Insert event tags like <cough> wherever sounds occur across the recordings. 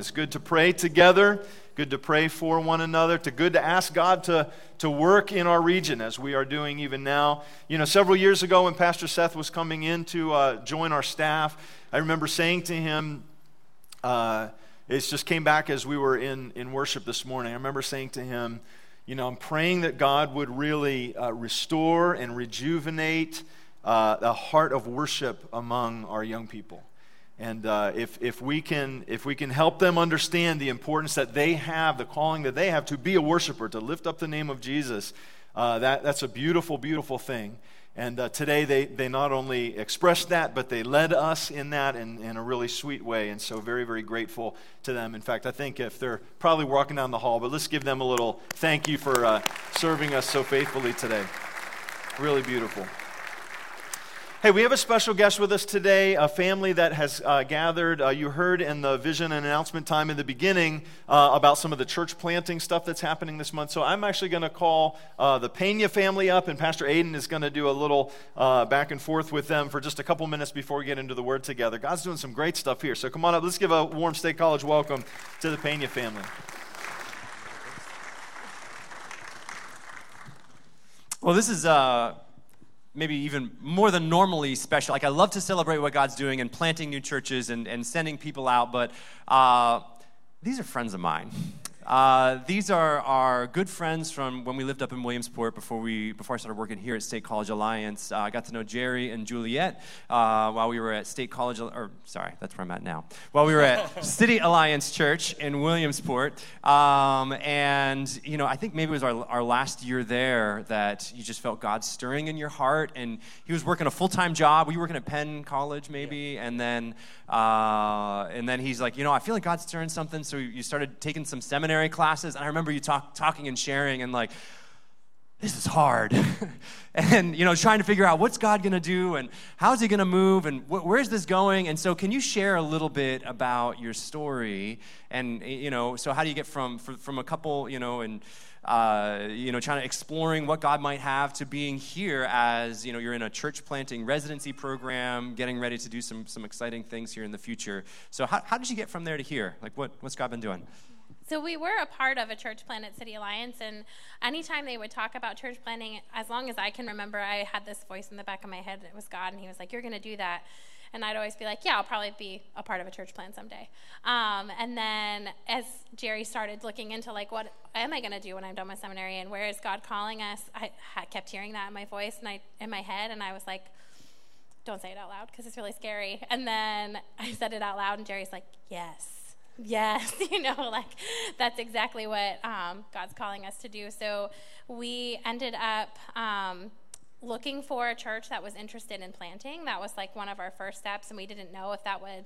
It's good to pray together, good to pray for one another, to good to ask God to, to work in our region as we are doing even now. You know, several years ago when Pastor Seth was coming in to uh, join our staff, I remember saying to him, uh, it just came back as we were in, in worship this morning. I remember saying to him, you know, I'm praying that God would really uh, restore and rejuvenate uh, heart of worship among our young people. And uh, if, if, we can, if we can help them understand the importance that they have, the calling that they have to be a worshiper, to lift up the name of Jesus, uh, that, that's a beautiful, beautiful thing. And uh, today they, they not only expressed that, but they led us in that in, in a really sweet way. And so, very, very grateful to them. In fact, I think if they're probably walking down the hall, but let's give them a little thank you for uh, serving us so faithfully today. Really beautiful. Hey, we have a special guest with us today, a family that has uh, gathered. Uh, you heard in the vision and announcement time in the beginning uh, about some of the church planting stuff that's happening this month. So I'm actually going to call uh, the Pena family up, and Pastor Aiden is going to do a little uh, back and forth with them for just a couple minutes before we get into the Word together. God's doing some great stuff here. So come on up. Let's give a warm State College welcome to the Pena family. Well, this is uh, maybe even more than normally special. Like, I love to celebrate what God's doing and planting new churches and, and sending people out, but uh, these are friends of mine. Uh, these are our good friends from when we lived up in Williamsport before we before I started working here at State College Alliance. Uh, I got to know Jerry and Juliet uh, while we were at State College, or sorry, that's where I'm at now. While we were at <laughs> City Alliance Church in Williamsport, um, and you know, I think maybe it was our, our last year there that you just felt God stirring in your heart, and he was working a full time job. We were working at Penn College maybe, yeah. and then uh, and then he's like, you know, I feel like God's stirring something. So you started taking some seminary classes. And I remember you talk, talking and sharing and like, this is hard. <laughs> and, you know, trying to figure out what's God going to do and how's he going to move and wh- where's this going? And so, can you share a little bit about your story? And, you know, so how do you get from, from a couple, you know, and, uh, you know, trying to exploring what God might have to being here as, you know, you're in a church planting residency program, getting ready to do some, some exciting things here in the future. So how, how did you get from there to here? Like, what, what's God been doing? So we were a part of a church plant at City Alliance, and anytime they would talk about church planting, as long as I can remember, I had this voice in the back of my head. It was God, and He was like, "You're going to do that." And I'd always be like, yeah, I'll probably be a part of a church plant someday. Um, and then as Jerry started looking into like, what am I going to do when I'm done with seminary and where is God calling us? I, I kept hearing that in my voice and I, in my head. And I was like, don't say it out loud because it's really scary. And then I said it out loud and Jerry's like, yes, yes, <laughs> you know, like that's exactly what um, God's calling us to do. So we ended up um, looking for a church that was interested in planting. That was like one of our first steps, and we didn't know if that would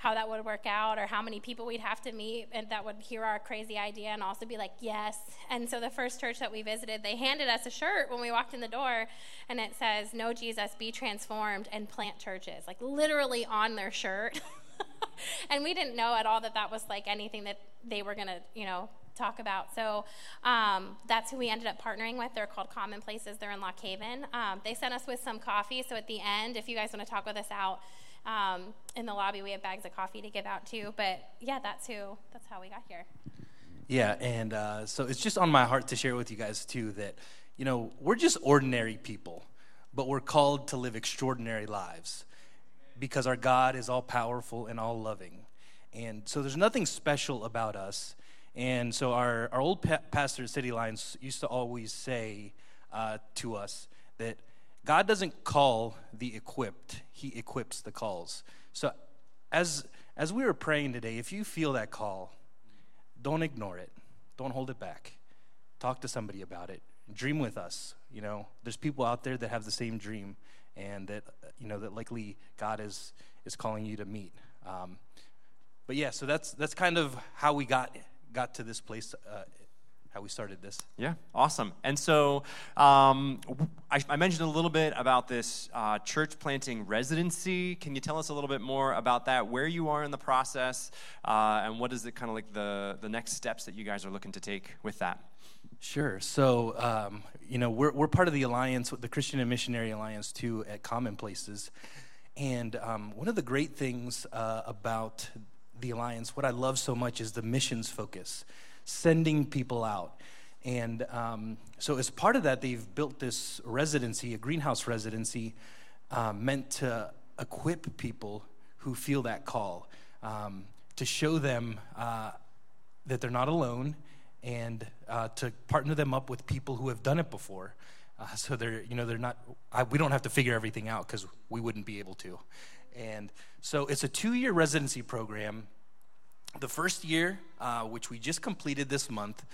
how that would work out or how many people we'd have to meet and that would hear our crazy idea and also be like yes and so the first church that we visited they handed us a shirt when we walked in the door and it says know jesus be transformed and plant churches like literally on their shirt <laughs> <laughs> and we didn't know at all that that was like anything that they were going to you know talk about. So um, that's who we ended up partnering with. They're called Commonplaces. They're in Lock Haven. Um, they sent us with some coffee. So at the end, if you guys want to talk with us out um, in the lobby, we have bags of coffee to give out too. But yeah, that's who. That's how we got here. Yeah, and uh, so it's just on my heart to share with you guys too that you know we're just ordinary people, but we're called to live extraordinary lives because our God is all powerful and all loving. And so there's nothing special about us. And so our, our old pa- pastor at City Alliance used to always say uh, to us that God doesn't call the equipped, He equips the calls. So as, as we were praying today, if you feel that call, don't ignore it, don't hold it back. Talk to somebody about it. Dream with us. You know, there's people out there that have the same dream and that, you know, that likely God is, is calling you to meet. Um, but yeah, so that's, that's kind of how we got got to this place, uh, how we started this. Yeah, awesome. And so um, I, I, mentioned a little bit about this uh, church planting residency. Can you tell us a little bit more about that, where you are in the process, uh, and what is it kind of like the, the next steps that you guys are looking to take with that? Sure. So, um, you know, we're, we're part of the alliance, the Christian and Missionary Alliance, too, at Commonplaces. And um, one of the great things uh, about the Alliance, what I love so much is the missions focus, sending people out. And um, so, as part of that, they've built this residency, a greenhouse residency, uh, meant to equip people who feel that call, um, to show them uh, that they're not alone, and uh, to partner them up with people who have done it before. Uh, so they're, you know, they're not. I, we don't have to figure everything out because we wouldn't be able to. And so it's a two-year residency program. The first year, uh, which we just completed this month,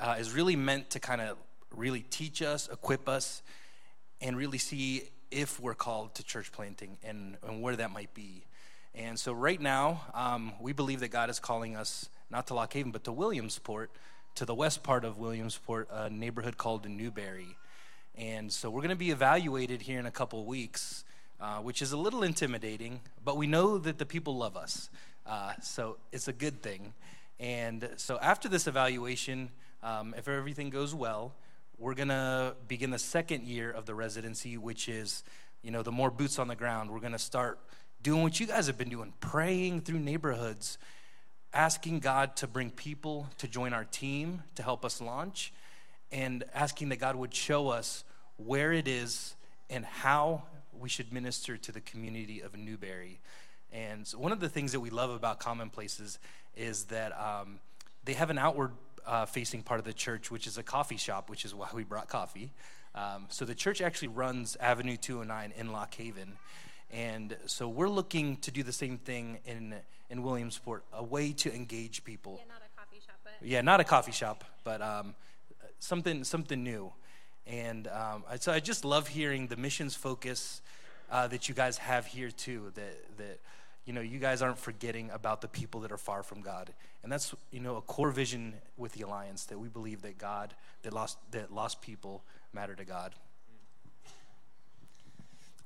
uh, is really meant to kind of really teach us, equip us, and really see if we're called to church planting and, and where that might be. And so, right now, um, we believe that God is calling us not to Lock Haven, but to Williamsport, to the west part of Williamsport, a neighborhood called Newberry. And so, we're going to be evaluated here in a couple weeks, uh, which is a little intimidating, but we know that the people love us. Uh, so, it's a good thing. And so, after this evaluation, um, if everything goes well, we're going to begin the second year of the residency, which is, you know, the more boots on the ground. We're going to start doing what you guys have been doing, praying through neighborhoods, asking God to bring people to join our team to help us launch, and asking that God would show us where it is and how we should minister to the community of Newberry. And so one of the things that we love about Commonplaces is that um, they have an outward uh, facing part of the church, which is a coffee shop, which is why we brought coffee. Um, so the church actually runs Avenue 209 in Lock Haven. And so we're looking to do the same thing in, in Williamsport, a way to engage people. Yeah, not a coffee shop, but. Yeah, not a coffee shop, but um, something, something new. And um, so I just love hearing the missions focus uh, that you guys have here too, that, that you know, you guys aren't forgetting about the people that are far from God. And that's, you know, a core vision with the Alliance that we believe that God, that lost, that lost people matter to God.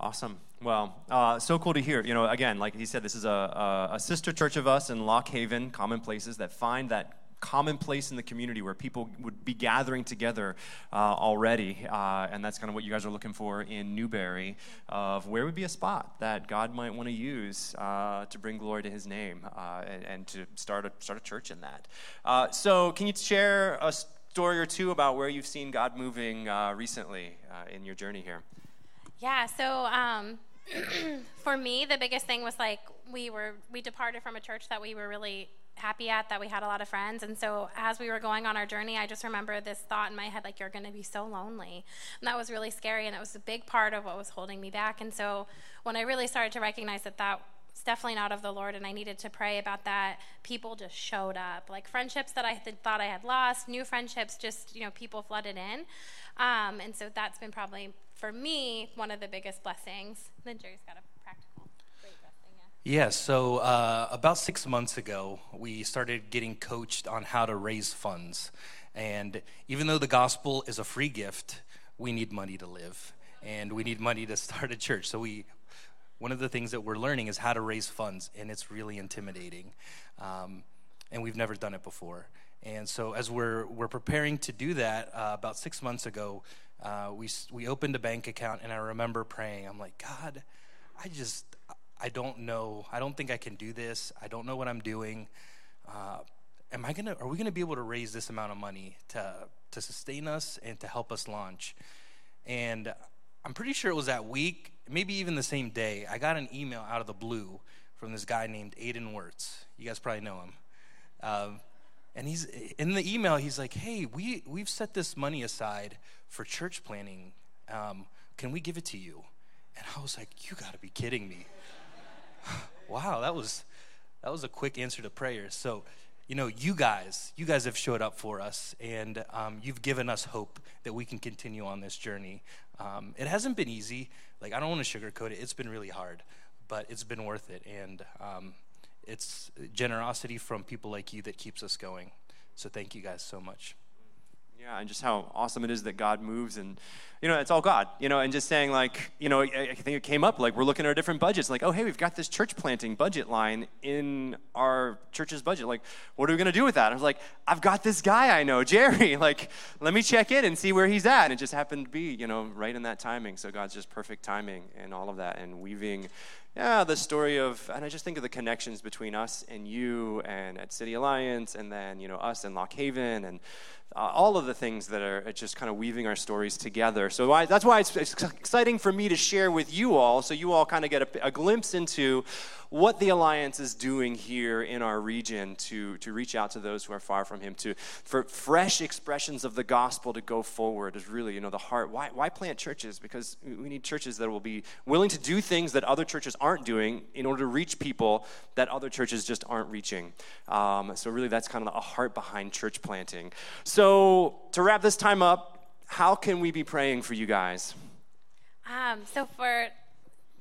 Awesome. Well, uh, so cool to hear. You know, again, like he said, this is a, a, sister church of us in Lock Haven, Commonplaces, that find that common place in the community where people would be gathering together uh, already. Uh, and that's kind of what you guys are looking for in Newberry of where would be a spot that God might want to use uh, to bring glory to his name uh, and, and, to start a, start a church in that. Uh, so, can you share a story or two about where you've seen God moving uh, recently in your journey here? Yeah, so um, <clears throat> for me, the biggest thing was like we were we departed from a church that we were really happy at that we had a lot of friends. And so as we were going on our journey, I just remember this thought in my head like, you're going to be so lonely. And that was really scary. And it was a big part of what was holding me back. And so when I really started to recognize that that was definitely not of the Lord and I needed to pray about that, people just showed up. Like friendships that I th- thought I had lost, new friendships, just, you know, people flooded in. Um, and so that's been probably, for me, one of the biggest blessings. <laughs> Then Jerry's got a practical. great blessing. yeah, so uh, about six months ago, we started getting coached on how to raise funds. And even though the gospel is a free gift, we need money to live and we need money to <laughs> start a church. So we, one of the things that we're learning is how to raise funds, and it's really intimidating. Um, and we've never done it before. And so as we're we're preparing to do that, uh, about six months ago, uh, we we opened a bank account, and I remember praying. I'm like, God, I just I don't know. I don't think I can do this. I don't know what I'm doing. Uh, am I gonna? Are we gonna be able to raise this amount of money to to sustain us and to help us launch? And I'm pretty sure it was that week, maybe even the same day. I got an email out of the blue from this guy named Aiden Wirtz. You guys probably know him. Um, and he's in the email. He's like, "Hey, we we've set this money aside for church planting. Um, can we give it to you?" And I was like, "You got to be kidding me!" <laughs> wow, that was that was a quick answer to prayer. So, you know, you guys, you guys have showed up for us, and um, you've given us hope that we can continue on this journey. Um, it hasn't been easy. Like I don't want to sugarcoat it. It's been really hard, but it's been worth it, and um, it's generosity from people like you that keeps us going. So, thank you guys so much. Yeah, and just how awesome it is that God moves and you know, it's all God, you know, and just saying like, you know, I, think it came up like we're looking at our different budgets, like, oh, hey, we've got this church planting budget line in our church's budget. Like, what are we going to do with that? I was like, I've got this guy I know, <laughs> Jerry. Like, let me check in and see where he's at. And it just happened to be, you know, right in that timing. So God's just perfect timing and all of that and weaving yeah, the story of, and I just think of the connections between us and you and at City Alliance, and then, you know, us and Lock Haven, and all of the things that are just kind of weaving our stories together. So that's why it's, it's, exciting for me to share with you all, so you all kind of get a, a, glimpse into what the Alliance is doing here in our region to, to reach out to those who are far from Him, to for fresh expressions of the gospel to go forward is really, you know, the heart. Why, why plant churches? Because we need churches that will be willing to do things that other churches aren't doing in order to reach people that other churches just aren't reaching. Um, so really, that's kind of a heart behind church planting. So so, to wrap this time up, how can we be praying for you guys? Um, so, for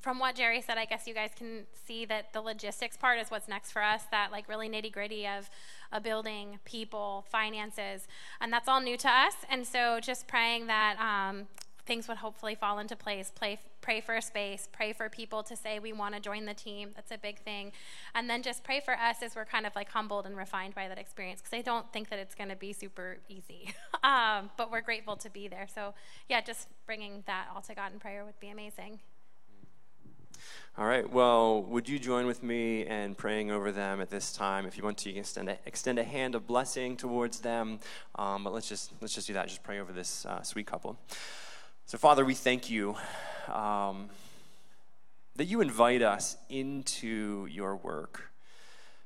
from what Jerry said, I guess you guys can see that the logistics part is what's next for us. That like really nitty gritty of a building, people, finances, and that's all new to us. And so, just praying that um, things would hopefully fall into place. Pray, pray for a space, pray for people to say we want to join the team. That's a big thing. And then just pray for us as we're kind of like humbled and refined by that experience because I don't think that it's going to be super easy. <laughs> um, but we're grateful to be there. So, yeah, just bringing that all to God in prayer would be amazing. All right. Well, would you join with me in praying over them at this time? If you want to, you can extend a, extend a hand of blessing towards them. Um, but let's just let's just do that. Just pray over this uh, sweet couple. So, Father, we thank you um, that you invite us into your work,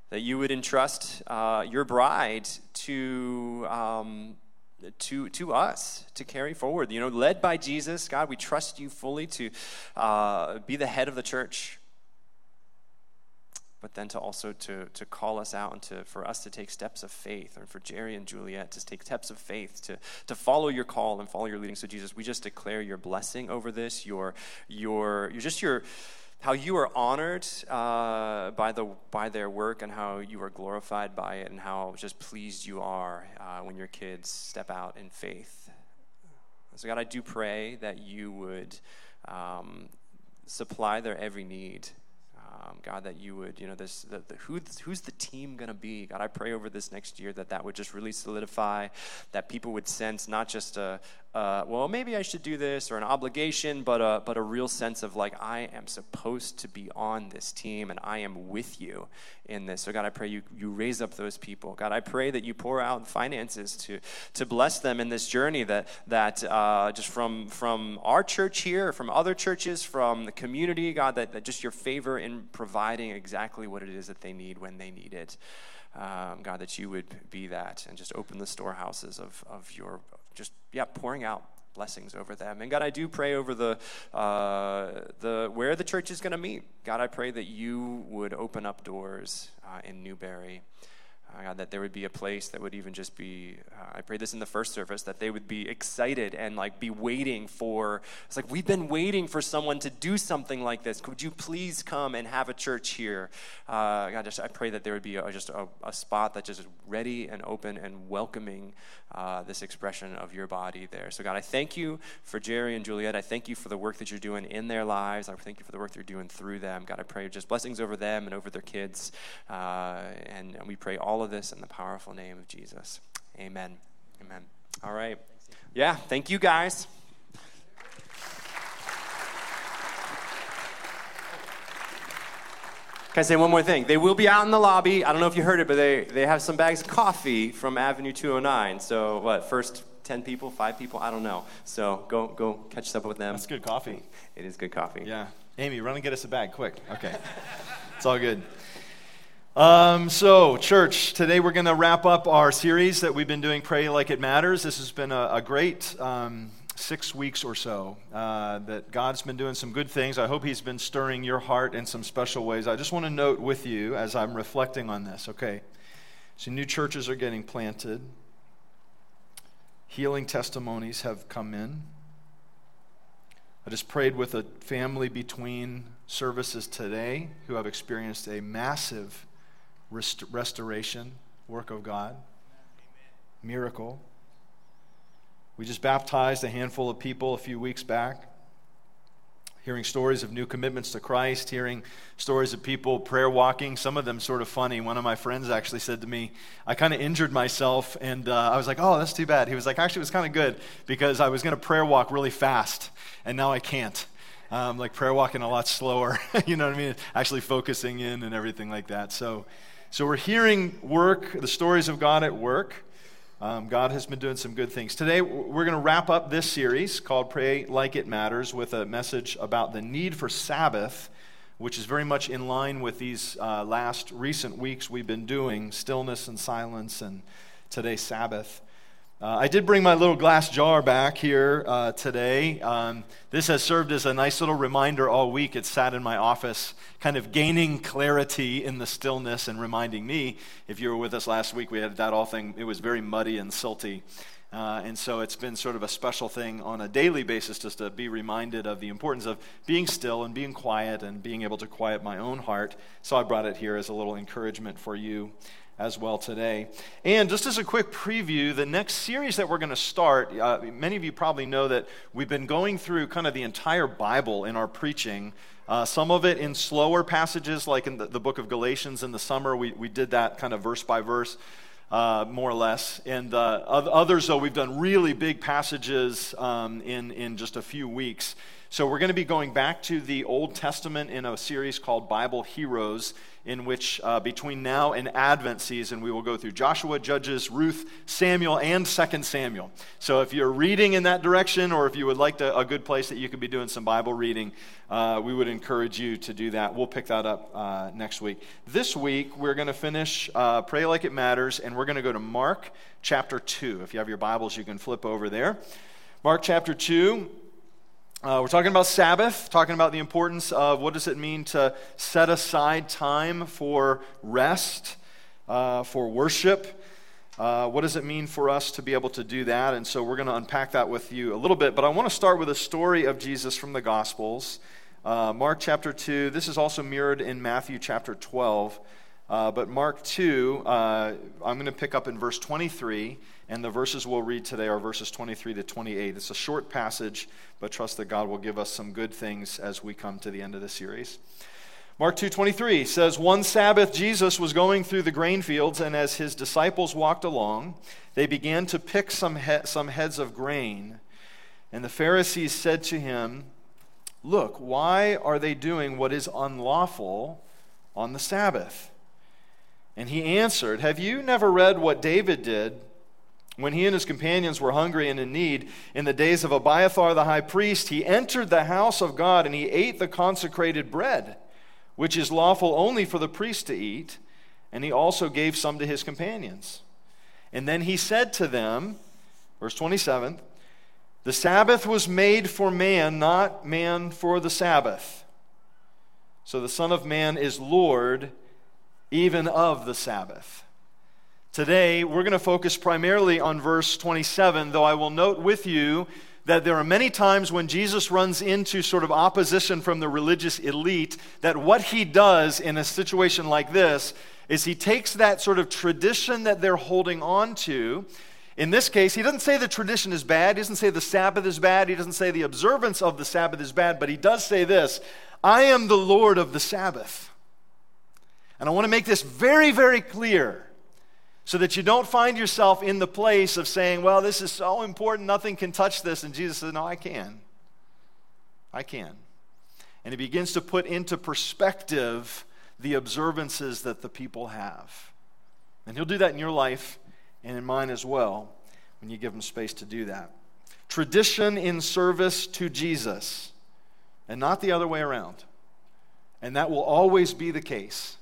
that you would entrust uh, your bride to. Um, to, to us to carry forward. You know, led by Jesus, God, we trust you fully to uh, be the head of the church but then to also to, to call us out and to, for us to take steps of faith, and for Jerry and Juliet to take steps of faith, to, to follow your call and follow your leading. So, Jesus, we just declare your blessing over this, your, your, your just your, how you are honored uh, by, the, by their work and how you are glorified by it and how just pleased you are uh, when your kids step out in faith. So, God, I do pray that you would um, supply their every need um, God, that you would, you know, this, the, the, who, who's the team going to be? God, I pray over this next year that that would just really solidify, that people would sense not just a, uh, well, maybe I should do this or an obligation, but a, but a real sense of like, I am supposed to be on this team and I am with you in this. So, God, I pray you, you raise up those people. God, I pray that you pour out finances to, to bless them in this journey that, that uh, just from, from our church here, from other churches, from the community, God, that, that just your favor in providing exactly what it is that they need when they need it. Um, God, that you would be that and just open the storehouses of, of your just yeah pouring out blessings over them. And God, I do pray over the uh, the where the church is going to meet. God, I pray that you would open up doors uh, in Newberry. Uh, God, that there would be a place that would even just be, uh, I pray this in the first service, that they would be excited and like be waiting for, it's like, we've been waiting for someone to do something like this. Could you please come and have a church here? Uh, God, just, I pray that there would be a, just a, a, spot that just is ready and open and welcoming uh, this expression of your body there. So, God, I thank you for Jerry and Juliet. I thank you for the work that you're doing in their lives. I thank you for the work you're doing through them. God, I pray just blessings over them and over their kids. Uh, and, and we pray all of this in the powerful name of Jesus. Amen. Amen. All right. Yeah, thank you guys. Can I say one more thing? They will be out in the lobby. I don't know if you heard it, but they, they have some bags of coffee from Avenue 209. So, what, first 10 people, 5 people? I don't know. So, go go catch up with them. That's good coffee. It is good coffee. Yeah. Amy, run and get us a bag quick. Okay. <laughs> it's all good. Um, so, church, today we're going to wrap up our series that we've been doing, Pray Like It Matters. This has been a, a great um, six weeks or so uh, that God's been doing some good things. I hope He's been stirring your heart in some special ways. I just want to note with you as I'm reflecting on this, okay? So, new churches are getting planted, healing testimonies have come in. I just prayed with a family between services today who have experienced a massive rest- restoration work of God. Miracle. We just baptized a handful of people a few weeks back, hearing stories of new commitments to Christ, hearing stories of people prayer walking, some of them sort of funny. One of my friends actually said to me, I kind of injured myself, and uh, I was like, oh, that's too bad. He was like, actually, it was kind of good because I was going to prayer walk really fast, and now I can't. um, like prayer walking a lot slower. <laughs> you know what I mean? Actually focusing in and everything like that. So, so we're hearing work, the stories of God at work. Um, God has been doing some good things. Today, we're going to wrap up this series called Pray Like It Matters with a message about the need for Sabbath, which is very much in line with these uh, last recent weeks we've been doing stillness and silence, and today's Sabbath. Uh, I did bring my little glass jar back here uh, today. Um, this has served as a nice little reminder all week. It sat in my office, kind of gaining clarity in the stillness and reminding me. If you were with us last week, we had that all thing, it was very muddy and silty. Uh, and so it's been sort of a special thing on a daily basis just to be reminded of the importance of being still and being quiet and being able to quiet my own heart. So I brought it here as a little encouragement for you as well today. And just as a quick preview, the next series that we're going to start, uh, many of you probably know that we've been going through kind of the entire Bible in our preaching. Uh, some of it in slower passages, like in the, the, book of Galatians in the summer. We, we did that kind of verse by verse, uh, more or less. And uh, others, though, we've done really big passages um, in, in just a few weeks. So we're going to be going back to the Old Testament in a series called Bible Heroes, in which uh, between now and Advent season, we will go through Joshua, Judges, Ruth, Samuel, and Second Samuel. So if you're reading in that direction, or if you would like to, a good place that you could be doing some Bible reading, uh, we would encourage you to do that. We'll pick that up uh, next week. This week, we're going to finish uh, Pray Like It Matters, and we're going to go to Mark chapter 2. If you have your Bibles, you can flip over there. Mark chapter 2. Uh, we're talking about Sabbath, talking about the importance of what does it mean to set aside time for rest, uh, for worship. Uh, what does it mean for us to be able to do that? And so we're going to unpack that with you a little bit. But I want to start with a story of Jesus from the Gospels. Uh, Mark chapter 2. This is also mirrored in Matthew chapter 12. Uh, but Mark 2, uh, I'm going to pick up in verse 23. And the verses we'll read today are verses 23 to 28. It's a short passage, but trust that God will give us some good things as we come to the end of the series. Mark 2:23 says one Sabbath Jesus was going through the grain fields and as his disciples walked along they began to pick some he- some heads of grain and the Pharisees said to him look why are they doing what is unlawful on the Sabbath and he answered have you never read what David did when he and his companions were hungry and in need, in the days of Abiathar the high priest, he entered the house of God and he ate the consecrated bread, which is lawful only for the priest to eat, and he also gave some to his companions. And then he said to them, verse 27, The Sabbath was made for man, not man for the Sabbath. So the Son of Man is Lord even of the Sabbath. Today, we're going to focus primarily on verse 27, though I will note with you that there are many times when Jesus runs into sort of opposition from the religious elite, that what he does in a situation like this is he takes that sort of tradition that they're holding on to. In this case, he doesn't say the tradition is bad, he doesn't say the Sabbath is bad, he doesn't say the observance of the Sabbath is bad, but he does say this I am the Lord of the Sabbath. And I want to make this very, very clear so that you don't find yourself in the place of saying, Well, this is so important, nothing can touch this. And Jesus says, No, I can. I can. And he begins to put into perspective the observances that the people have. And he'll do that in your life and in mine as well when you give him space to do that. Tradition in service to Jesus, and not the other way around. And that will always be the case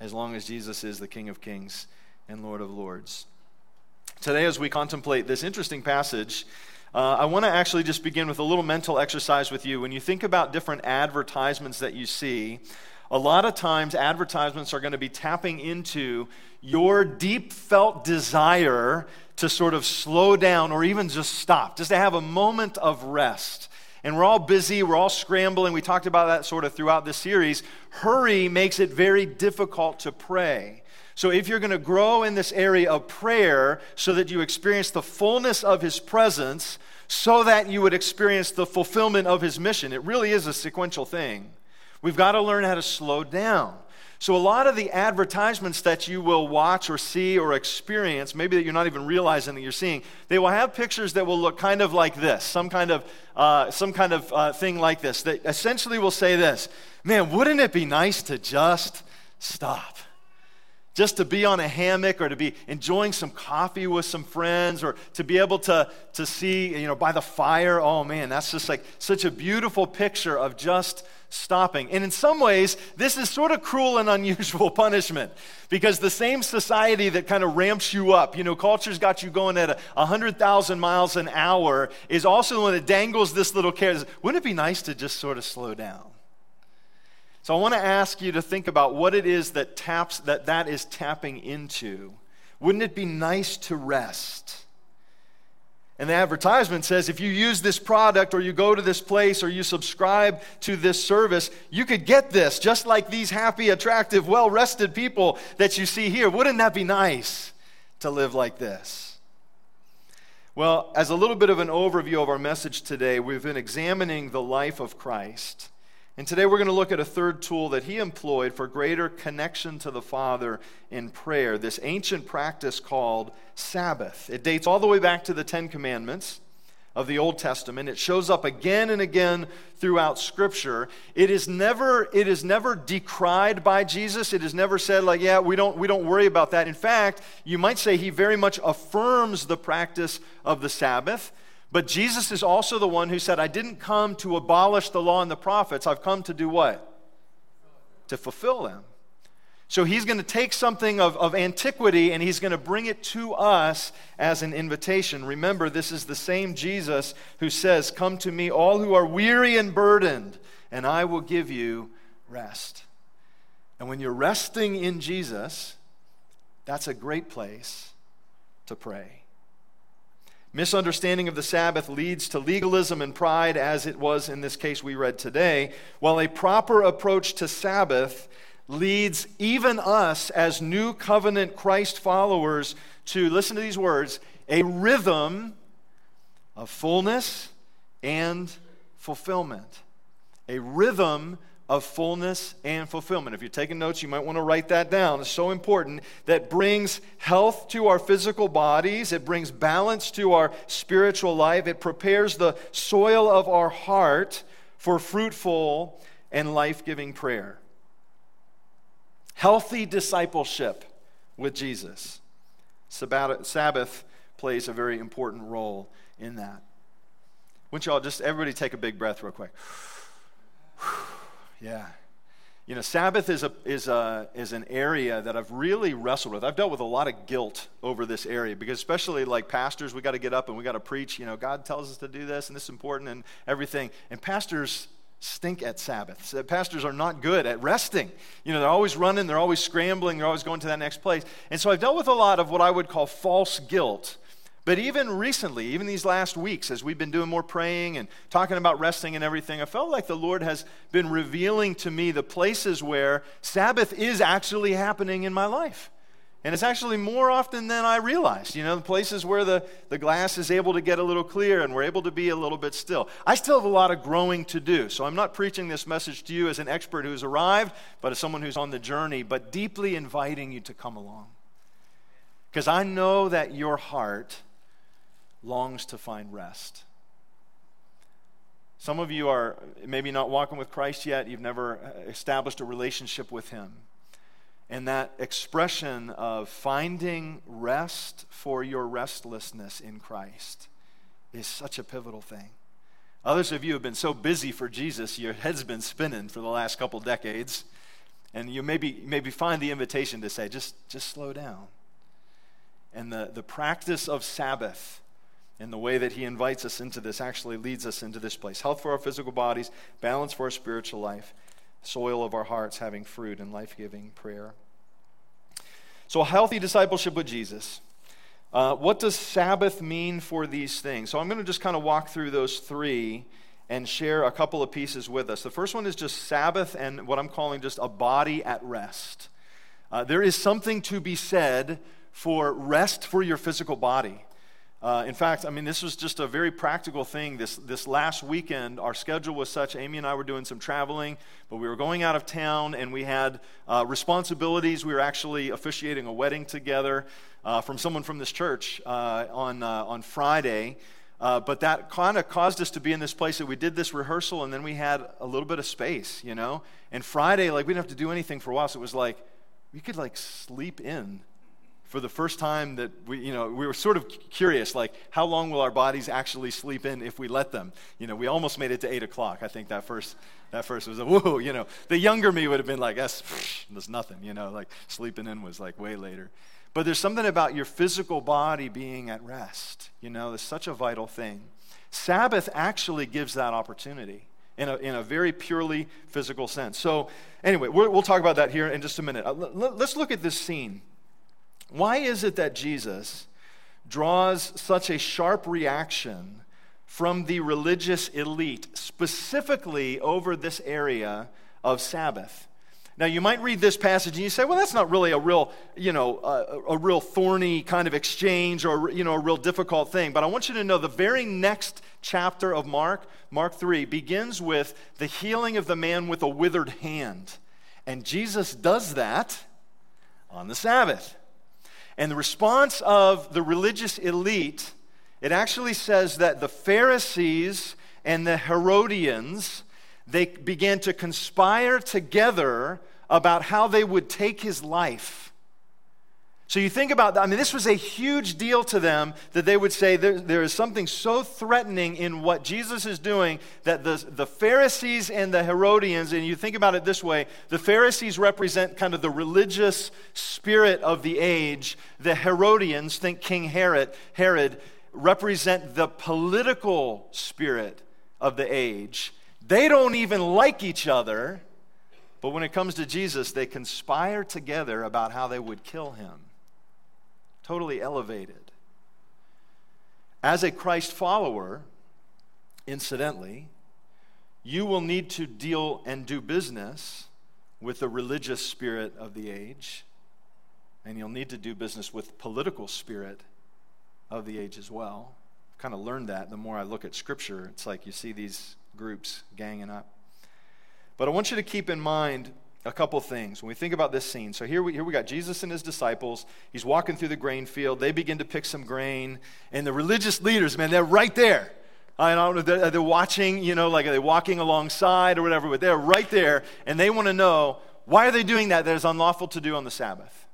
as long as Jesus is the King of Kings and Lord of Lords. Today, as we contemplate this interesting passage, uh, I want to actually just begin with a little mental exercise with you. When you think about different advertisements that you see, a lot of times advertisements are going to be tapping into your deep felt desire to sort of slow down or even just stop, just to have a moment of rest. And we're all busy, we're all scrambling. We talked about that sort of throughout this series. Hurry makes it very difficult to pray. So, if you're going to grow in this area of prayer so that you experience the fullness of His presence, so that you would experience the fulfillment of His mission, it really is a sequential thing. We've got to learn how to slow down. So, a lot of the advertisements that you will watch or see or experience, maybe that you're not even realizing that you're seeing, they will have pictures that will look kind of like this, some kind of, uh, some kind of uh, thing like this, that essentially will say this Man, wouldn't it be nice to just stop? Just to be on a hammock or to be enjoying some coffee with some friends or to be able to, to see, you know, by the fire. Oh man, that's just like such a beautiful picture of just stopping. And in some ways, this is sort of cruel and <laughs> unusual punishment because the same society that kind of ramps you up, you know, culture's got you going at 100,000 miles an hour, is also the one that dangles this little carrot. Wouldn't it be nice to just sort of slow down? So I want to ask you to think about what it is that taps that that is tapping into. Wouldn't it be nice to rest? And the advertisement says if you use this product or you go to this place or you subscribe to this service, you could get this just like these happy, attractive, well rested people that you see here. Wouldn't that be nice to live like this? Well, as a little bit of an overview of our message today, we've been examining the life of Christ. And today we're going to look at a third tool that he employed for greater connection to the Father in prayer, this ancient practice called Sabbath. It dates all the way back to the Ten Commandments of the Old Testament. It shows up again and again throughout Scripture. It is never, it is never decried by Jesus. It is never said, like, yeah, we don't, we don't worry about that. In fact, you might say he very much affirms the practice of the Sabbath. But Jesus is also the one who said, I didn't come to abolish the law and the prophets. I've come to do what? To fulfill them. So he's going to take something of, of antiquity and he's going to bring it to us as an invitation. Remember, this is the same Jesus who says, Come to me, all who are weary and burdened, and I will give you rest. And when you're resting in Jesus, that's a great place to pray. Misunderstanding of the Sabbath leads to legalism and pride, as it was in this case we read today, while a proper approach to Sabbath leads even us as new covenant Christ followers to, listen to these words, a rhythm of fullness and fulfillment. A rhythm of fullness and fulfillment. If you're taking notes, you might want to write that down. It's so important. That brings health to our physical bodies, it brings balance to our spiritual life, it prepares the soil of our heart for fruitful and life giving prayer. Healthy discipleship with Jesus. Sabbath plays a very important role in that. Wouldn't y'all just everybody take a big breath real quick? <sighs> Yeah. You know, Sabbath is, a, is, a, is an area that I've really wrestled with. I've dealt with a lot of guilt over this area because, especially like pastors, we got to get up and we got to preach. You know, God tells us to do this and this is important and everything. And pastors stink at Sabbath. Uh, pastors are not good at resting. You know, they're always running, they're always scrambling, they're always going to that next place. And so I've dealt with a lot of what I would call false guilt but even recently, even these last weeks, as we've been doing more praying and talking about resting and everything, I felt like the Lord has been revealing to me the places where Sabbath is actually happening in my life. And it's actually more often than I realized. You know, the places where the, the glass is able to get a little clear and we're able to be a little bit still. I still have a lot of growing to do. So I'm not preaching this message to you as an expert who's arrived, but as someone who's on the journey, but deeply inviting you to come along. Because I know that your heart longs to find rest. Some of you are maybe not walking with Christ yet, you've never established a relationship with Him. And that expression of finding rest for your restlessness in Christ is such a pivotal thing. Others of you have been so busy for Jesus, your head's been spinning for the last couple decades. And you maybe, maybe find the invitation to say, just, just slow down. And the, the practice of Sabbath and the way that he invites us into this actually leads us into this place health for our physical bodies, balance for our spiritual life, soil of our hearts having fruit and life giving prayer. So, a healthy discipleship with Jesus. Uh, what does Sabbath mean for these things? So, I'm going to just kind of walk through those three and share a couple of pieces with us. The first one is just Sabbath and what I'm calling just a body at rest. Uh, there is something to be said for rest for your physical body. Uh, in fact, I mean, this was just a very practical thing. This, this last weekend, our schedule was such, Amy and I were doing some traveling, but we were going out of town and we had uh, responsibilities. We were actually officiating a wedding together uh, from someone from this church uh, on, uh, on Friday. But that kind of caused us to be in this place that we did this rehearsal and then we had a little bit of space, you know? And Friday, like, we didn't have to do anything for a while, so it was like, we could, like, sleep in for the first time that we, you know, we were sort of curious, like, how long will our bodies actually sleep in if we let them? You know, we almost made it to 8 o'clock. I think that first, that first was a whoa, you know. The younger me would have been like, that's, that's nothing, you know, like sleeping in was like way later. But there's something about your physical body being at rest, you know, it's such a vital thing. Sabbath actually gives that opportunity in a, in a very purely physical sense. So, anyway, we will talk about that here in just a minute. Uh, let's look at this scene why is it that Jesus draws such a sharp reaction from the religious elite, specifically over this area of Sabbath? Now, you might read this passage and you say, well, that's not really a real, you know, uh, a real thorny kind of exchange or, you know, a real difficult thing. But I want you to know the very next chapter of Mark, Mark 3, begins with the healing of the man with a withered hand. And Jesus does that on the Sabbath. And the response of the religious elite, it actually says that the Pharisees and the Herodians, they began to conspire together about how they would take his life. So you think about that. I mean, this was a huge deal to them that they would say there, there is something so threatening in what Jesus is doing that the, the Pharisees and the Herodians, and you think about it this way the Pharisees represent kind of the religious spirit of the age. The Herodians, think King Herod, Herod represent the political spirit of the age. They don't even like each other, but when it comes to Jesus, they conspire together about how they would kill him totally elevated. As a Christ follower, incidentally, you will need to deal and do business with the religious spirit of the age, and you'll need to do business with political spirit of the age as well. I've kind of learned that the more I look at Scripture. It's like you see these groups ganging up. But I want you to keep in mind a couple things when we think about this scene. So here we, here we got Jesus and his disciples. He's walking through the grain field. They begin to pick some grain. And the religious leaders, man, they're right there. I don't know, they're, they're watching, you know, like are they walking alongside or whatever, but they're right there. And they want to know why are they doing that that is unlawful to do on the Sabbath?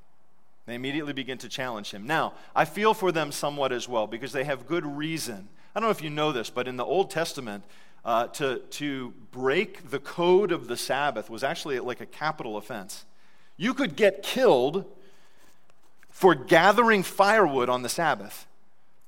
They immediately begin to challenge him. Now, I feel for them somewhat as well because they have good reason. I don't know if you know this, but in the Old Testament, uh, to, to break the code of the Sabbath was actually like a capital offense. You could get killed for gathering firewood on the Sabbath.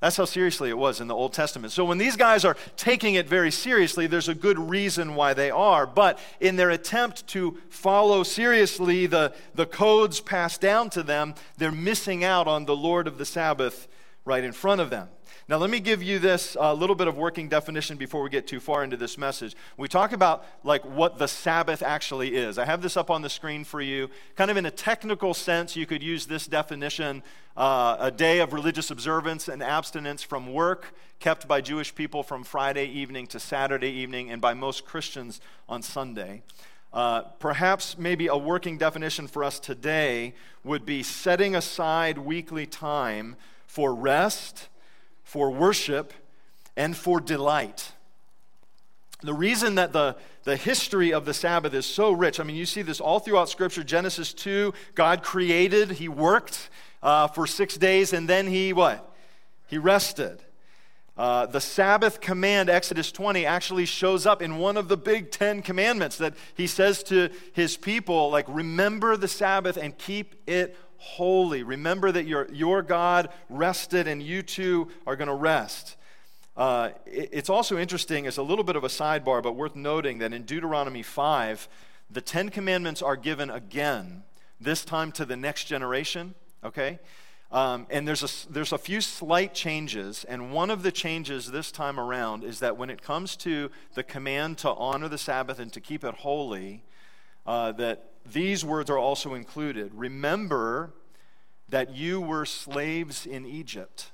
That's how seriously it was in the Old Testament. So when these guys are taking it very seriously, there's a good reason why they are. But in their attempt to follow seriously the, the codes passed down to them, they're missing out on the Lord of the Sabbath right in front of them. Now, let me give you this uh, little bit of working definition before we get too far into this message. We talk about like what the Sabbath actually is. I have this up on the screen for you. Kind of in a technical sense, you could use this definition uh, a day of religious observance and abstinence from work kept by Jewish people from Friday evening to Saturday evening, and by most Christians on Sunday. Uh, perhaps maybe a working definition for us today would be setting aside weekly time for rest for worship, and for delight. The reason that the, the history of the Sabbath is so rich, I mean, you see this all throughout Scripture. Genesis 2, God created, He worked uh, for six days, and then He what? He rested. Uh, the Sabbath command, Exodus 20, actually shows up in one of the big Ten Commandments that he says to his people, like, remember the Sabbath and keep it holy. Remember that your, your God rested and you too are going to rest. Uh, it, it's also interesting, it's a little bit of a sidebar, but worth noting that in Deuteronomy 5, the Ten Commandments are given again, this time to the next generation, okay? Um, and there's a, there's a few slight changes, and one of the changes this time around is that when it comes to the command to honor the Sabbath and to keep it holy, uh, that these words are also included. Remember that you were slaves in Egypt.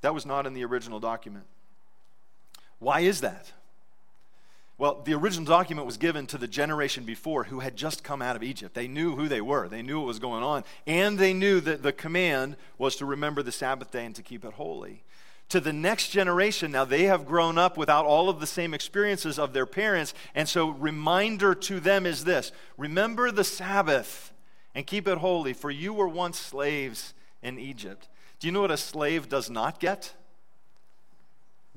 That was not in the original document. Why is that? Well, the original document was given to the generation before who had just come out of Egypt. They knew who they were, they knew what was going on, and they knew that the command was to remember the Sabbath day and to keep it holy. To the next generation, now they have grown up without all of the same experiences of their parents, and so reminder to them is this remember the Sabbath and keep it holy, for you were once slaves in Egypt. Do you know what a slave does not get?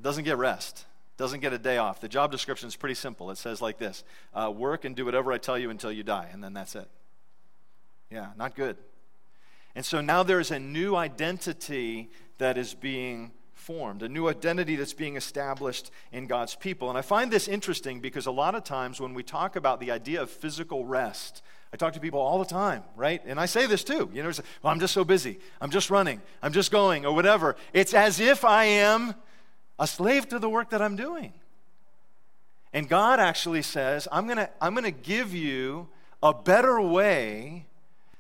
Doesn't get rest doesn't get a day off. The job description is pretty simple. It says like this uh, work and do whatever I tell you until you die, and then that's it. Yeah, not good. And so now there's a new identity that is being formed, a new identity that's being established in God's people. And I find this interesting because a lot of times when we talk about the idea of physical rest, I talk to people all the time, right? And I say this too. You know, well, I'm just so busy. I'm just running. I'm just going, or whatever. It's as if I am a slave to the work that I'm doing. And God actually says, I'm going to I'm going to give you a better way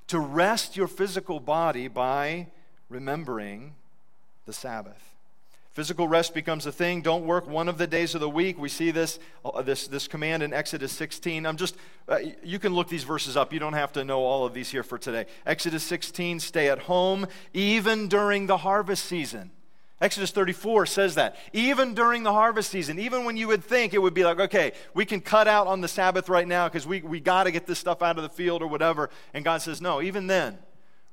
to rest your physical body by remembering the Sabbath. Physical rest becomes a thing. Don't work one of the days of the week. We see this, uh, this, this command in Exodus 16. I'm just, uh, you can look these verses up. You don't have to know all of these here for today. Exodus 16, stay at home even during the harvest season. Exodus 34 says that. Even during the harvest season, even when you would think it would be like, okay, we can cut out on the Sabbath right now because we, we got to get this stuff out of the field or whatever. And God says, no, even then,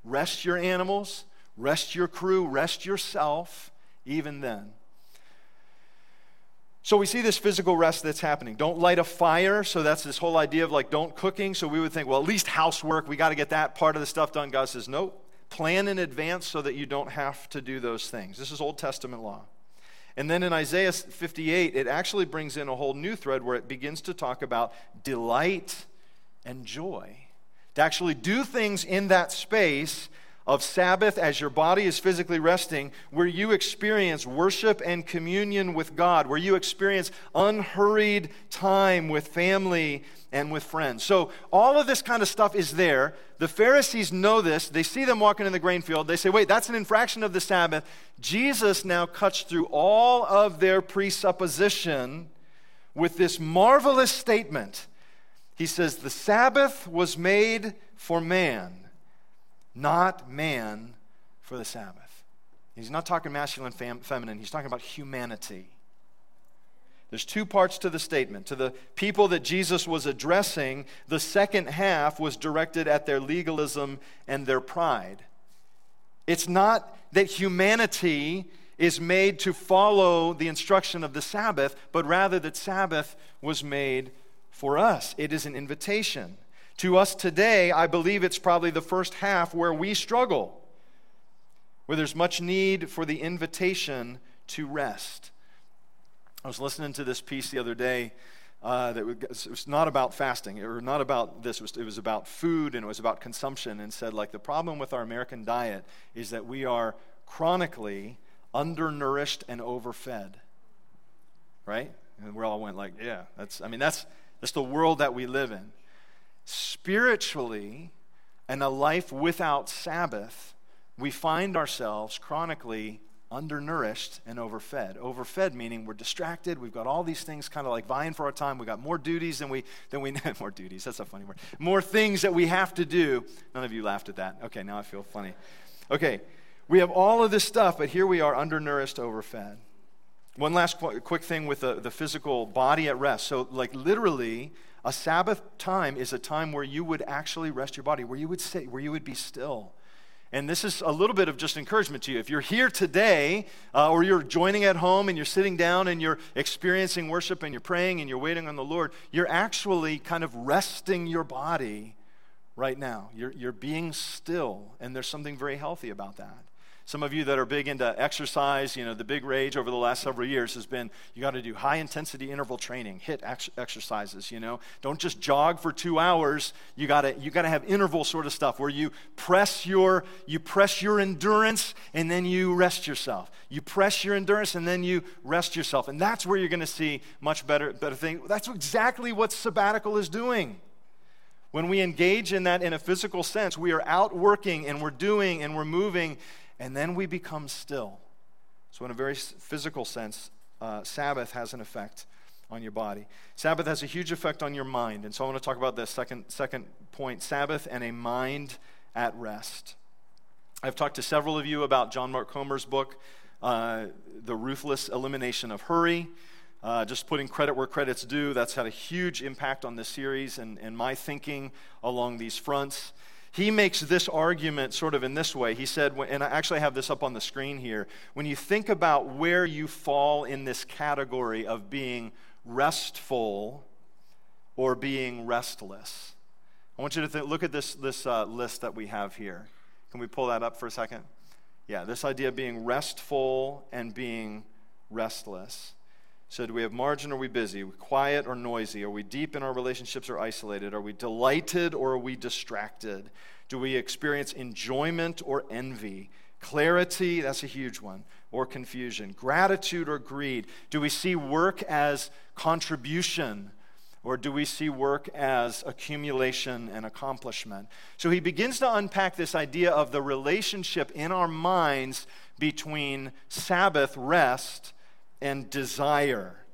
rest your animals, rest your crew, rest yourself, even then. So we see this physical rest that's happening. Don't light a fire. So that's this whole idea of like don't cooking. So we would think, well, at least housework. We got to get that part of the stuff done. God says, nope. Plan in advance so that you don't have to do those things. This is Old Testament law. And then in Isaiah 58, it actually brings in a whole new thread where it begins to talk about delight and joy. To actually do things in that space of Sabbath as your body is physically resting, where you experience worship and communion with God, where you experience unhurried time with family and with friends. So, all of this kind of stuff is there. The Pharisees know this. They see them walking in the grain field. They say, wait, that's an infraction of the Sabbath. Jesus now cuts through all of their presupposition with this marvelous statement. He says, The Sabbath was made for man, not man for the Sabbath. He's not talking masculine, fem- feminine, he's talking about humanity. There's two parts to the statement. To the people that Jesus was addressing, the second half was directed at their legalism and their pride. It's not that humanity is made to follow the instruction of the Sabbath, but rather that Sabbath was made for us. It is an invitation. To us today, I believe it's probably the first half where we struggle, where there's much need for the invitation to rest. I was listening to this piece the other day uh, that was, was, not about fasting or not about this. It was, it was about food and it was about consumption and said, like, the problem with our American diet is that we are chronically undernourished and overfed. Right? And we all went like, yeah, that's, I mean, that's, that's the world that we live in. Spiritually, and a life without Sabbath, we find ourselves chronically undernourished and overfed. Overfed meaning we're distracted. We've got all these things kind of like vying for our time. We've got more duties than we than we need. <laughs> more duties. That's a funny word. More things that we have to do. None of you laughed at that. Okay, now I feel funny. Okay, we have all of this stuff, but here we are undernourished, overfed. One last qu- quick thing with the, the physical body at rest. So, like literally, a Sabbath time is a time where you would actually rest your body, where you would sit, where you would be still and this is a little bit of just encouragement to you. If you're here today, uh, or you're joining at home and you're sitting down and you're experiencing worship and you're praying and you're waiting on the Lord, you're actually kind of resting your body right now. You're, you're being still, and there's something very healthy about that. Some of you that are big into exercise, you know, the big rage over the last several years has been you got to do high intensity interval training, HIIT ex- exercises, you know. Don't just jog for 2 hours. You got to you got to have interval sort of stuff where you press your you press your endurance and then you rest yourself. You press your endurance and then you rest yourself. And that's where you're going to see much better better thing. That's exactly what sabbatical is doing. When we engage in that in a physical sense, we are out working and we're doing and we're moving and then we become still. So, in a very physical sense, uh, Sabbath has an effect on your body. Sabbath has a huge effect on your mind. And so I want to talk about this second, second point Sabbath and a mind at rest. I've talked to several of you about John Mark Comer's book, uh, The Ruthless Elimination of Hurry. Uh, just putting credit where credit's due, that's had a huge impact on this series and, and my thinking along these fronts. He makes this argument sort of in this way. He said, and I actually have this up on the screen here. When you think about where you fall in this category of being restful or being restless, I want you to th- look at this, this uh, list that we have here. Can we pull that up for a second? Yeah, this idea of being restful and being restless. So, do we have margin or are we busy? Are we quiet or noisy? Are we deep in our relationships or isolated? Are we delighted or are we distracted? Do we experience enjoyment or envy? Clarity, that's a huge one, or confusion. Gratitude or greed? Do we see work as contribution or do we see work as accumulation and accomplishment? So he begins to unpack this idea of the relationship in our minds between Sabbath rest and desire.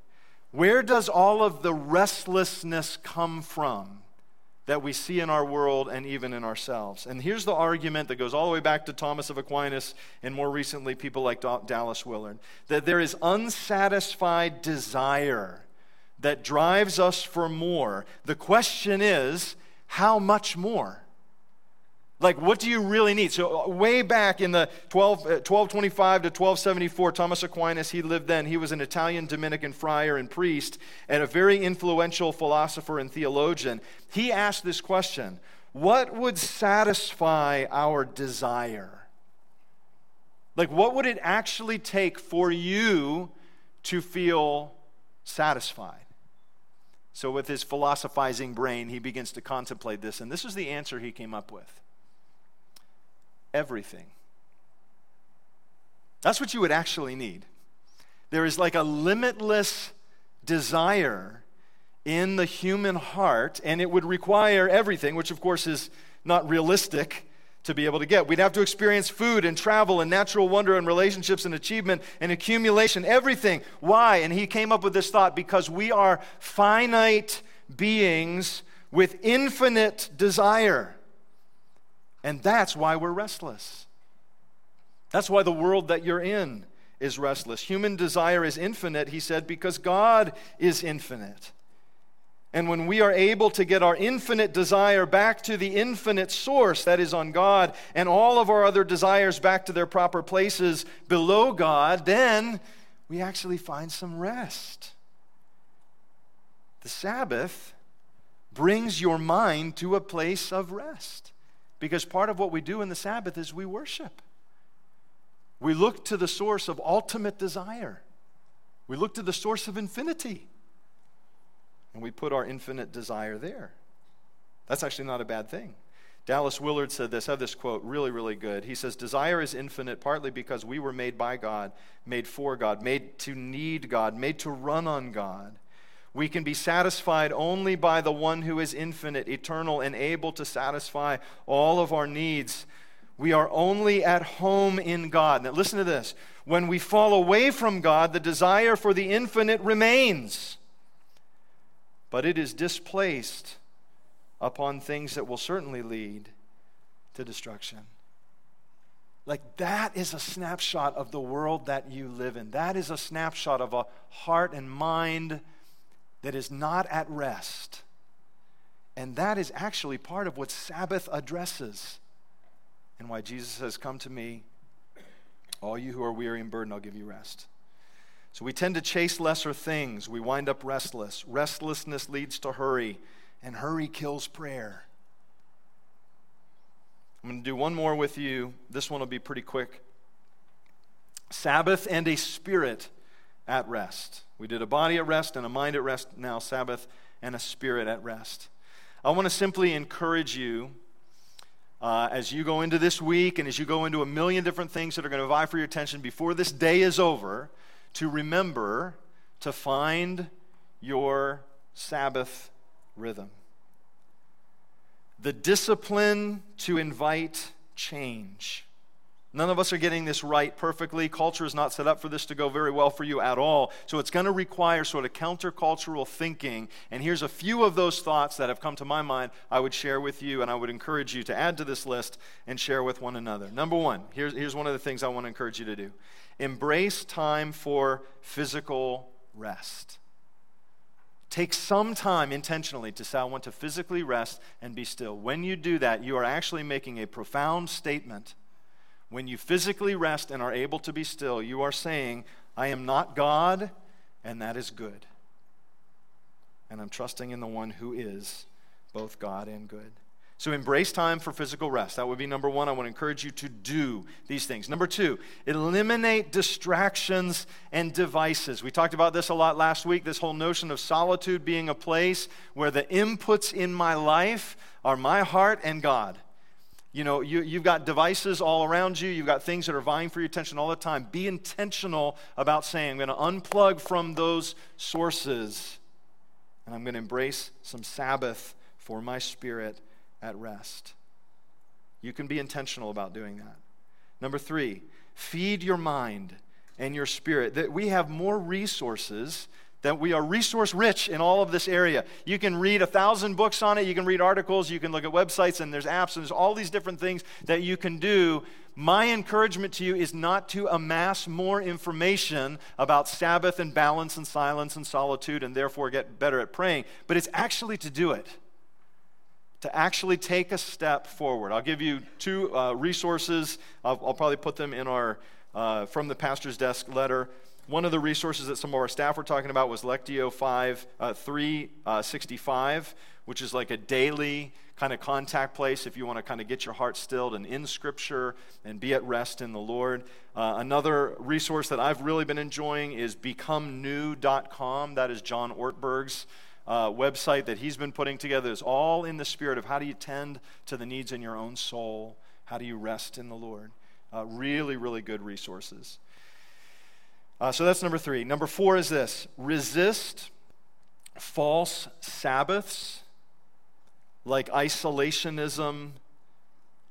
Where does all of the restlessness come from that we see in our world and even in ourselves? And here's the argument that goes all the way back to Thomas of Aquinas and more recently people like Dallas Willard that there is unsatisfied desire that drives us for more. The question is, how much more? Like, what do you really need? So, uh, way back in the 12, uh, 1225 to 1274, Thomas Aquinas, he lived then. He was an Italian Dominican friar and priest and a very influential philosopher and theologian. He asked this question What would satisfy our desire? Like, what would it actually take for you to feel satisfied? So, with his philosophizing brain, he begins to contemplate this, and this is the answer he came up with everything. That's what you would actually need. There is like a limitless desire in the human heart, and it would require everything, which of course is not realistic to be able to get. We'd have to experience food and travel and natural wonder and relationships and achievement and accumulation, everything. Why? And he came up with this thought because we are finite beings with infinite desire. And that's why we're restless. That's why the world that you're in is restless. Human desire is infinite, he said, because God is infinite. And when we are able to get our infinite desire back to the infinite source that is on God, and all of our other desires back to their proper places below God, then we actually find some rest. The Sabbath brings your mind to a place of rest. Because part of what we do in the Sabbath is we worship. We look to the source of ultimate desire, we look to the source of infinity and we put our infinite desire there. That's actually not a bad thing. Dallas Willard said this. I have this quote, really, really good. He says, Desire is infinite partly because we were made by God, made for God, made to need God, made to run on God. We can be satisfied only by the one who is infinite, eternal, and able to satisfy all of our needs. We are only at home in God. Now, listen to this. When we fall away from God, the desire for the infinite remains but it is displaced upon things that will certainly lead to destruction. Like, that is a snapshot of the world that you live in. That is a snapshot of a heart and mind that is not at rest. And that is actually part of what Sabbath addresses and why Jesus says, Come to me, all you who are weary and burdened, I'll give you rest. So we tend to chase lesser things. We wind up restless. Restlessness leads to hurry, and hurry kills prayer. I'm going to do one more with you. This one will be pretty quick. Sabbath and a spirit at rest. We did a body at rest and a mind at rest, now Sabbath and a spirit at rest. I want to simply encourage you uh, as you go into this week and as you go into a million different things that are going to vie for your attention before this day is over to remember to find your Sabbath rhythm. The discipline to invite change. None of us are getting this right perfectly. Culture is not set up for this to go very well for you at all. So it's going to require sort of countercultural thinking. And here's a few of those thoughts that have come to my mind I would share with you, and I would encourage you to add to this list and share with one another. Number one, here's, here's one of the things I want to encourage you to do embrace time for physical rest. Take some time intentionally to say, I want to physically rest and be still. When you do that, you are actually making a profound statement when you physically rest and are able to be still, you are saying, I am not God, and that is good. And I'm trusting in the one who is both God and good. So embrace time for physical rest. That would be number one. I want to encourage you to do these things. Number two, eliminate distractions and devices. We talked about this a lot last week this whole notion of solitude being a place where the inputs in my life are my heart and God. You know, you, you've got devices all around you. You've got things that are vying for your attention all the time. Be intentional about saying, I'm going to unplug from those sources and I'm going to embrace some Sabbath for my spirit at rest. You can be intentional about doing that. Number three, feed your mind and your spirit. That we have more resources that we are resource rich in all of this area. You can read a thousand books on it, you can read articles, you can look at websites, and there's apps, and there's all these different things that you can do. My encouragement to you is not to amass more information about Sabbath and balance and silence and solitude and therefore get better at praying, but it's actually to do it. To actually take a step forward. I'll give you two uh, resources. I'll, I'll, probably put them in our uh, from the pastor's desk letter. One of the resources that some of our staff were talking about was Lectio 5, uh, 365, uh, which is like a daily kind of contact place if you want to kind of get your heart stilled and in Scripture and be at rest in the Lord. Uh, another resource that I've really been enjoying is becomenew.com. That is John Ortberg's uh, website that he's been putting together. It's all in the spirit of how do you tend to the needs in your own soul? How do you rest in the Lord? Uh, really, really good resources. Uh, so that's number three. Number four is this resist false Sabbaths like isolationism,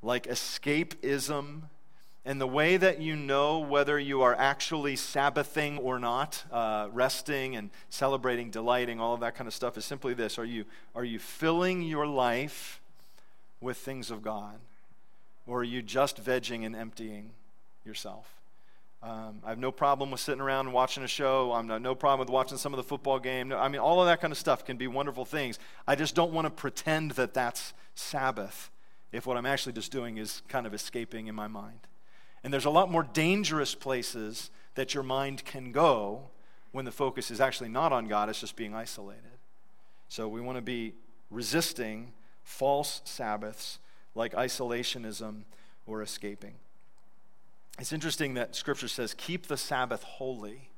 like escapism. And the way that you know whether you are actually Sabbathing or not, uh, resting and celebrating, delighting, all of that kind of stuff, is simply this Are you, are you filling your life with things of God? Or are you just vegging and emptying yourself? Um, I have no problem with sitting around and watching a show. I'm no, no problem with watching some of the football game. No, I mean, all of that kind of stuff can be wonderful things. I just don't want to pretend that that's Sabbath if what I'm actually just doing is kind of escaping in my mind. And there's a lot more dangerous places that your mind can go when the focus is actually not on God, it's just being isolated. So we want to be resisting false Sabbaths like isolationism or escaping. It's interesting that Scripture says, keep the Sabbath holy.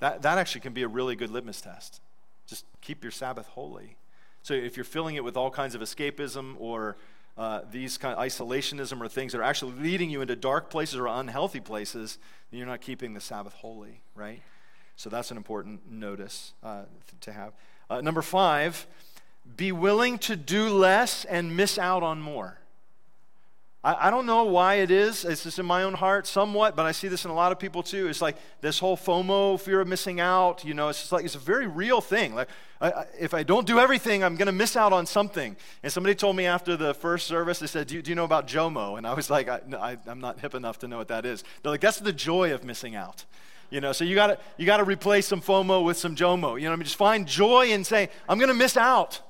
That, that actually can be a really good litmus test. Just keep your Sabbath holy. So if you're filling it with all kinds of escapism or uh, these kind of isolationism or things that are actually leading you into dark places or unhealthy places, then you're not keeping the Sabbath holy, right? So that's an important notice uh, to have. Uh, number five, be willing to do less and miss out on more. I, I don't know why it is. It's just in my own heart somewhat, but I see this in a lot of people too. It's like this whole FOMO, fear of missing out. You know, it's just like it's a very real thing. Like, I, I, if I don't do everything, I'm going to miss out on something. And somebody told me after the first service, they said, Do you, do you know about JOMO? And I was <laughs> like, I, I, I'm not hip enough to know what that is. They're like, That's the joy of missing out. You know, so you got to you got to replace some FOMO with some JOMO. You know, I mean, just find joy in saying, I'm going to miss out.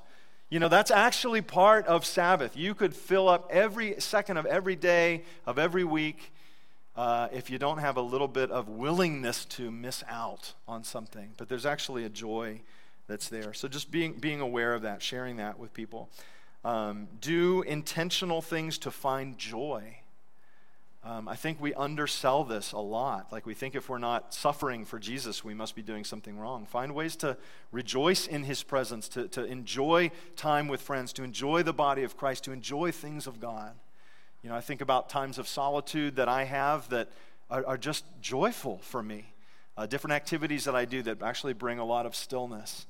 You know, that's actually part of Sabbath. You could fill up every second of every day, of every week, uh, if you don't have a little bit of willingness to miss out on something. But there's actually a joy that's there. So just being, being aware of that, sharing that with people. Um, do intentional things to find joy. Um, I think we undersell this a lot. Like we think if we're not suffering for Jesus, we must be doing something wrong. Find ways to rejoice in his presence, to, to enjoy time with friends, to enjoy the body of Christ, to enjoy things of God. You know, I think about times of solitude that I have that are, are just joyful for me. Uh, different activities that I do that actually bring a lot of stillness.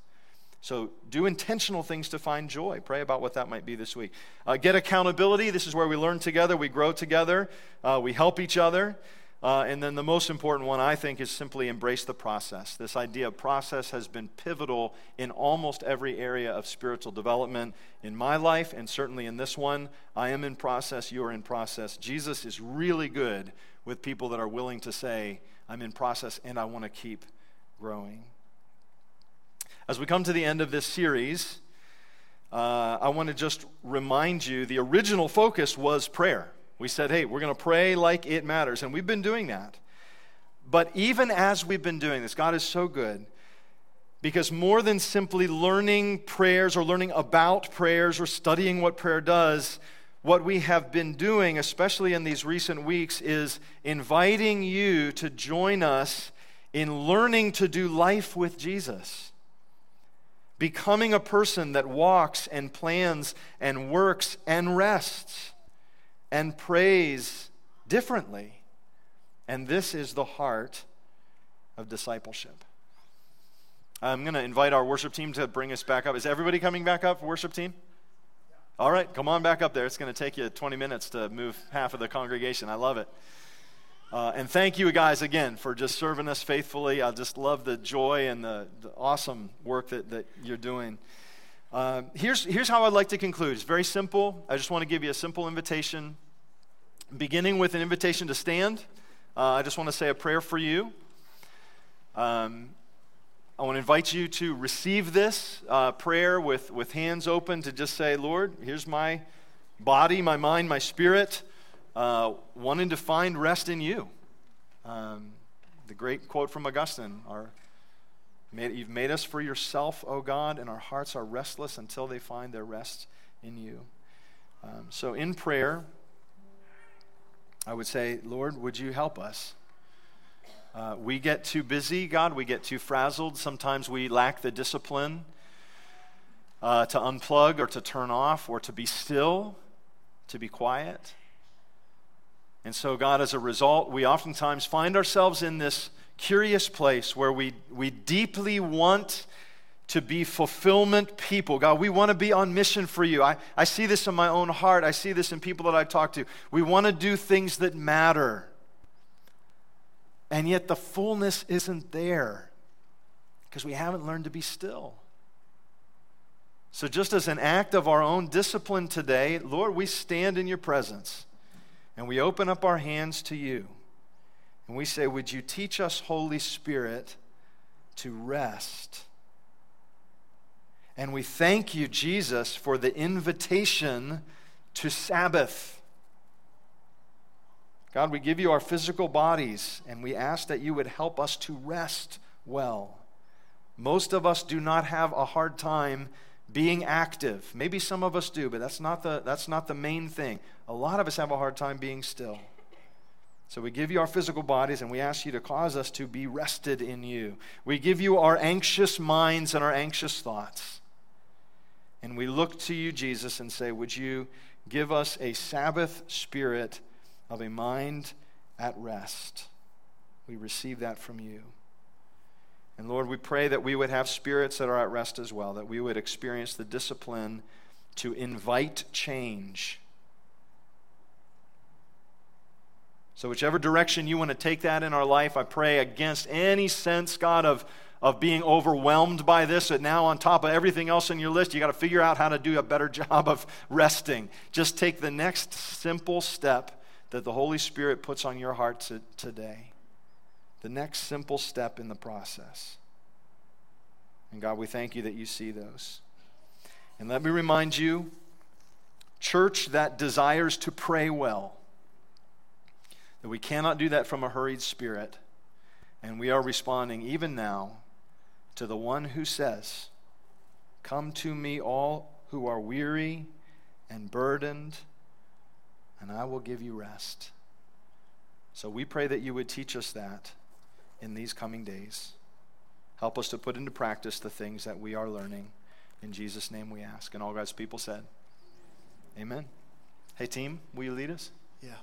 So do intentional things to find joy. Pray about what that might be this week. Uh, get accountability. This is where we learn together, we grow together, uh, we help each other. Uh, and then the most important one, I think, is simply embrace the process. This idea of process has been pivotal in almost every area of spiritual development in my life, and certainly in this one. I am in process, you are in process. Jesus is really good with people that are willing to say, I'm in process and I want to keep growing. As we come to the end of this series, uh, I want to just remind you the original focus was prayer. We said, hey, we're going to pray like it matters, and we've been doing that. But even as we've been doing this, God is so good because more than simply learning prayers or learning about prayers or studying what prayer does, what we have been doing, especially in these recent weeks, is inviting you to join us in learning to do life with Jesus becoming a person that walks and plans and works and rests and prays differently. And this is the heart of discipleship. I'm going to invite our worship team to bring us back up. Is everybody coming back up, worship team? All right, come on back up there. It's going to take you 20 minutes to move half of the congregation. I love it. Uh, and thank you guys again for just serving us faithfully. I just love the joy and the, the awesome work that, that you're doing. Uh, here's, here's how I'd like to conclude. It's very simple. I just want to give you a simple invitation, beginning with an invitation to stand. Uh, I just want to say a prayer for you. Um, I want to invite you to receive this uh, prayer with, with hands open to just say, Lord, here's my body, my mind, my spirit uh, wanting to find rest in you. Um, the great quote from Augustine our, You've made us for yourself, O God, and our hearts are restless until they find their rest in you. Um, so, in prayer, I would say, Lord, would you help us? Uh, we get too busy, God. We get too frazzled. Sometimes we lack the discipline uh, to unplug or to turn off or to be still, to be quiet. And so, God, as a result, we oftentimes find ourselves in this curious place where we, we deeply want to be fulfillment people. God, we want to be on mission for you. I, I see this in my own heart. I see this in people that I talk to. We want to do things that matter. And yet the fullness isn't there because we haven't learned to be still. So, just as an act of our own discipline today, Lord, we stand in your presence and we open up our hands to you. And we say, Would you teach us, Holy Spirit, to rest? And we thank you, Jesus, for the invitation to Sabbath. God, we give you our physical bodies, and we ask that you would help us to rest well. Most of us do not have a hard time being active. Maybe some of us do, but that's not the, that's not the main thing. A lot of us have a hard time being still. So we give you our physical bodies and we ask you to cause us to be rested in you. We give you our anxious minds and our anxious thoughts. And we look to you, Jesus, and say, Would you give us a Sabbath spirit of a mind at rest? We receive that from you. And Lord, we pray that we would have spirits that are at rest as well, that we would experience the discipline to invite change. So, whichever direction you want to take that in our life, I pray against any sense, God, of, of being overwhelmed by this, that now on top of everything else in your list, you got to figure out how to do a better <laughs> job of resting. Just take the next simple step that the Holy Spirit puts on your heart to, today the next simple step in the process. And God, we thank you that you see those. And let me remind you church that desires to pray well, that we cannot do that from a hurried spirit. And we are responding even now to the one who says, Come to me, all who are weary and burdened, and I will give you rest. So we pray that you would teach us that in these coming days. Help us to put into practice the things that we are learning. In Jesus' name we ask. And all God's people said, Amen. Hey, team, will you lead us? Yeah.